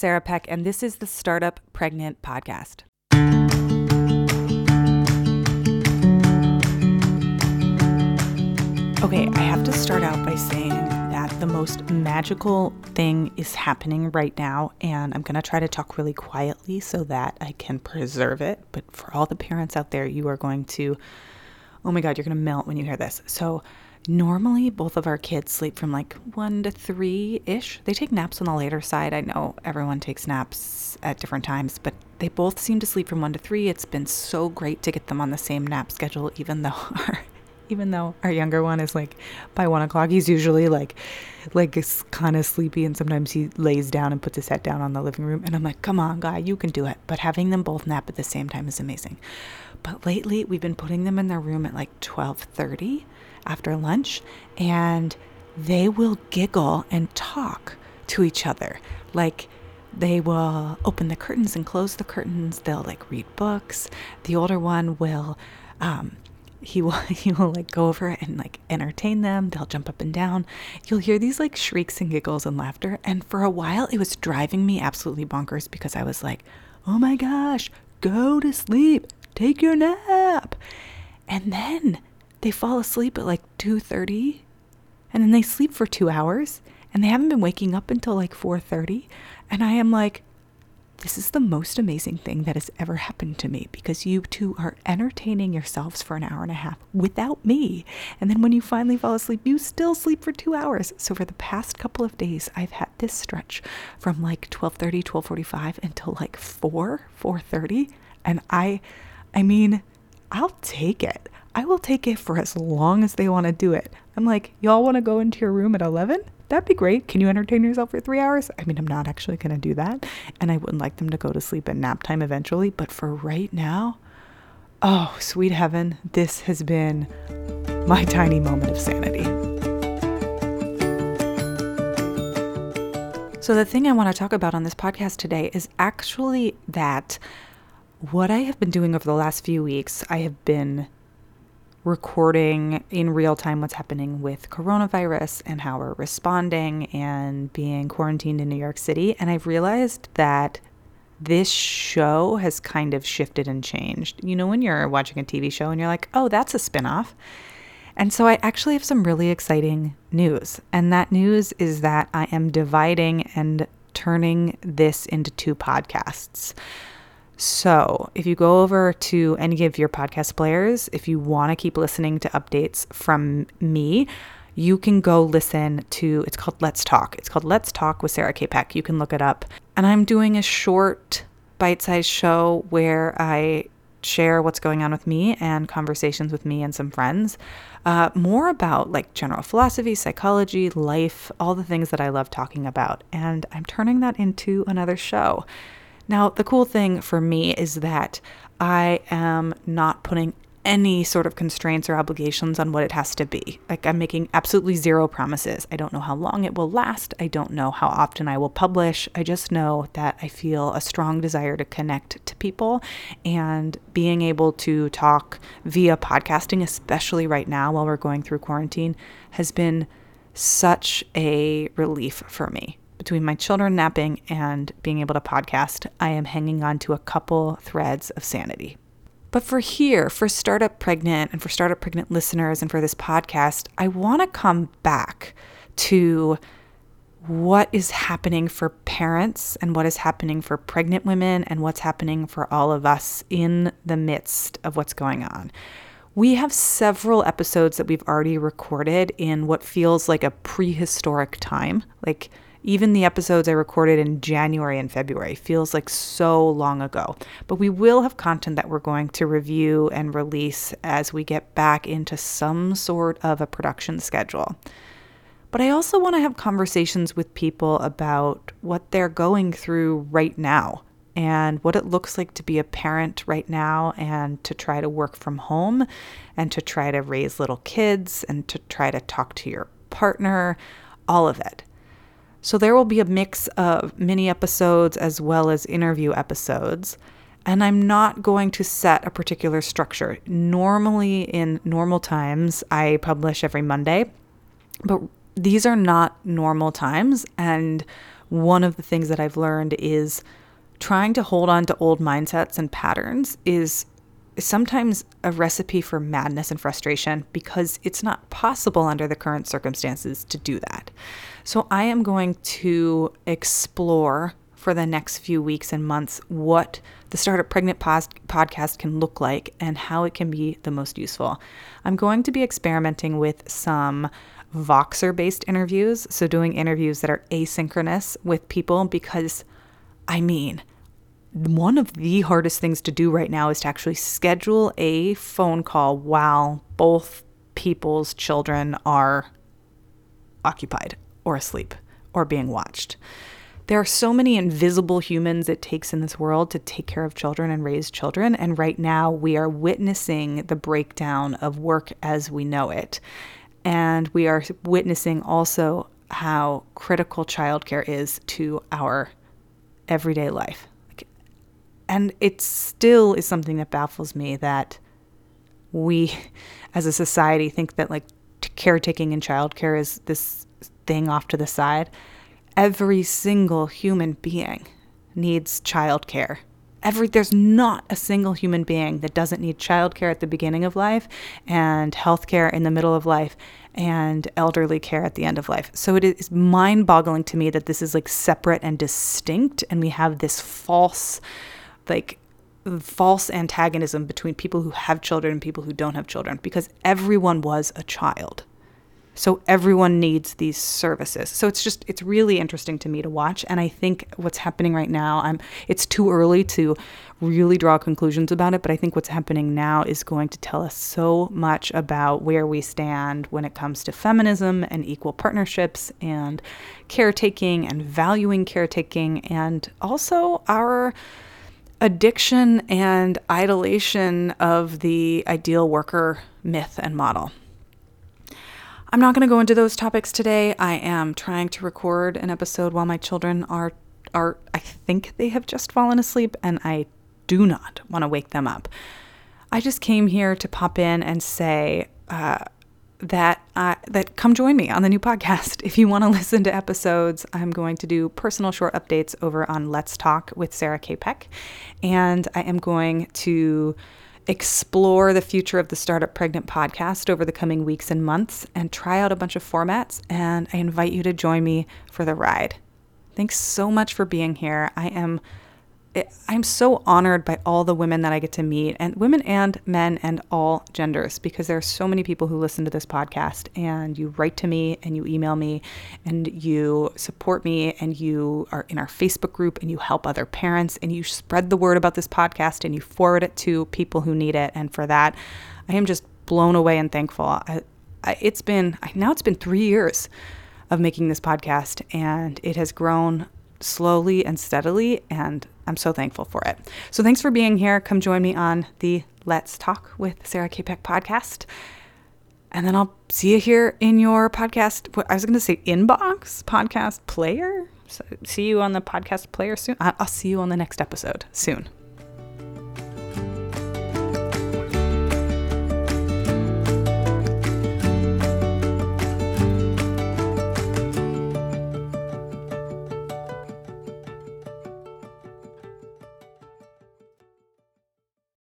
Sarah Peck, and this is the Startup Pregnant Podcast. Okay, I have to start out by saying that the most magical thing is happening right now, and I'm going to try to talk really quietly so that I can preserve it. But for all the parents out there, you are going to, oh my God, you're going to melt when you hear this. So, Normally, both of our kids sleep from like one to three ish. They take naps on the later side. I know everyone takes naps at different times, but they both seem to sleep from one to three. It's been so great to get them on the same nap schedule, even though our even though our younger one is like by one o'clock he's usually like like kind of sleepy and sometimes he lays down and puts his head down on the living room and i'm like come on guy you can do it but having them both nap at the same time is amazing but lately we've been putting them in their room at like 12.30 after lunch and they will giggle and talk to each other. Like they will open the curtains and close the curtains. They'll like read books. The older one will, um, he will he will like go over and like entertain them. They'll jump up and down. You'll hear these like shrieks and giggles and laughter. And for a while, it was driving me absolutely bonkers because I was like, "Oh my gosh, go to sleep, take your nap," and then they fall asleep at like 2:30 and then they sleep for 2 hours and they haven't been waking up until like 4:30 and I am like this is the most amazing thing that has ever happened to me because you two are entertaining yourselves for an hour and a half without me. And then when you finally fall asleep, you still sleep for 2 hours. So for the past couple of days, I've had this stretch from like 12:30, 12:45 until like 4, 4:30, and I I mean, I'll take it. I will take it for as long as they want to do it. I'm like, y'all want to go into your room at 11? That'd be great. Can you entertain yourself for three hours? I mean, I'm not actually going to do that. And I wouldn't like them to go to sleep at nap time eventually. But for right now, oh, sweet heaven, this has been my tiny moment of sanity. So, the thing I want to talk about on this podcast today is actually that what I have been doing over the last few weeks, I have been recording in real time what's happening with coronavirus and how we're responding and being quarantined in New York City. And I've realized that this show has kind of shifted and changed. You know, when you're watching a TV show and you're like, oh, that's a spinoff. And so I actually have some really exciting news. And that news is that I am dividing and turning this into two podcasts. So, if you go over to any of your podcast players, if you want to keep listening to updates from me, you can go listen to it's called Let's Talk. It's called Let's Talk with Sarah K. Peck. You can look it up. And I'm doing a short bite-sized show where I share what's going on with me and conversations with me and some friends. Uh, more about like general philosophy, psychology, life, all the things that I love talking about. And I'm turning that into another show. Now, the cool thing for me is that I am not putting any sort of constraints or obligations on what it has to be. Like, I'm making absolutely zero promises. I don't know how long it will last. I don't know how often I will publish. I just know that I feel a strong desire to connect to people and being able to talk via podcasting, especially right now while we're going through quarantine, has been such a relief for me between my children napping and being able to podcast, I am hanging on to a couple threads of sanity. But for here, for Startup Pregnant and for Startup Pregnant listeners and for this podcast, I want to come back to what is happening for parents and what is happening for pregnant women and what's happening for all of us in the midst of what's going on. We have several episodes that we've already recorded in what feels like a prehistoric time, like even the episodes I recorded in January and February feels like so long ago. But we will have content that we're going to review and release as we get back into some sort of a production schedule. But I also want to have conversations with people about what they're going through right now and what it looks like to be a parent right now and to try to work from home and to try to raise little kids and to try to talk to your partner, all of it. So there will be a mix of mini episodes as well as interview episodes. And I'm not going to set a particular structure. Normally, in normal times, I publish every Monday, but these are not normal times. And one of the things that I've learned is trying to hold on to old mindsets and patterns is sometimes a recipe for madness and frustration because it's not possible under the current circumstances to do that. So I am going to explore for the next few weeks and months what the Startup Pregnant pos- podcast can look like and how it can be the most useful. I'm going to be experimenting with some Voxer based interviews, so doing interviews that are asynchronous with people because I mean, one of the hardest things to do right now is to actually schedule a phone call while both people's children are occupied or asleep or being watched. There are so many invisible humans it takes in this world to take care of children and raise children. And right now, we are witnessing the breakdown of work as we know it. And we are witnessing also how critical childcare is to our everyday life. And it still is something that baffles me that we as a society think that like caretaking and childcare is this thing off to the side every single human being needs childcare. Every there's not a single human being that doesn't need childcare at the beginning of life and healthcare in the middle of life and elderly care at the end of life. So it is mind-boggling to me that this is like separate and distinct and we have this false like false antagonism between people who have children and people who don't have children because everyone was a child. So everyone needs these services. So it's just it's really interesting to me to watch and I think what's happening right now I'm it's too early to really draw conclusions about it, but I think what's happening now is going to tell us so much about where we stand when it comes to feminism and equal partnerships and caretaking and valuing caretaking and also our addiction and idolation of the ideal worker myth and model. I'm not going to go into those topics today. I am trying to record an episode while my children are are I think they have just fallen asleep and I do not want to wake them up. I just came here to pop in and say uh, that uh, that come join me on the new podcast. If you want to listen to episodes, I'm going to do personal short updates over on Let's Talk with Sarah K. Peck, and I am going to explore the future of the Startup Pregnant podcast over the coming weeks and months and try out a bunch of formats. And I invite you to join me for the ride. Thanks so much for being here. I am I'm so honored by all the women that I get to meet, and women and men and all genders, because there are so many people who listen to this podcast and you write to me and you email me and you support me and you are in our Facebook group and you help other parents and you spread the word about this podcast and you forward it to people who need it. And for that, I am just blown away and thankful. I, I, it's been, now it's been three years of making this podcast and it has grown slowly and steadily. And I'm so thankful for it. So thanks for being here. Come join me on the Let's Talk with Sarah K. Peck podcast. And then I'll see you here in your podcast. I was going to say inbox podcast player. So see you on the podcast player soon. I'll see you on the next episode soon.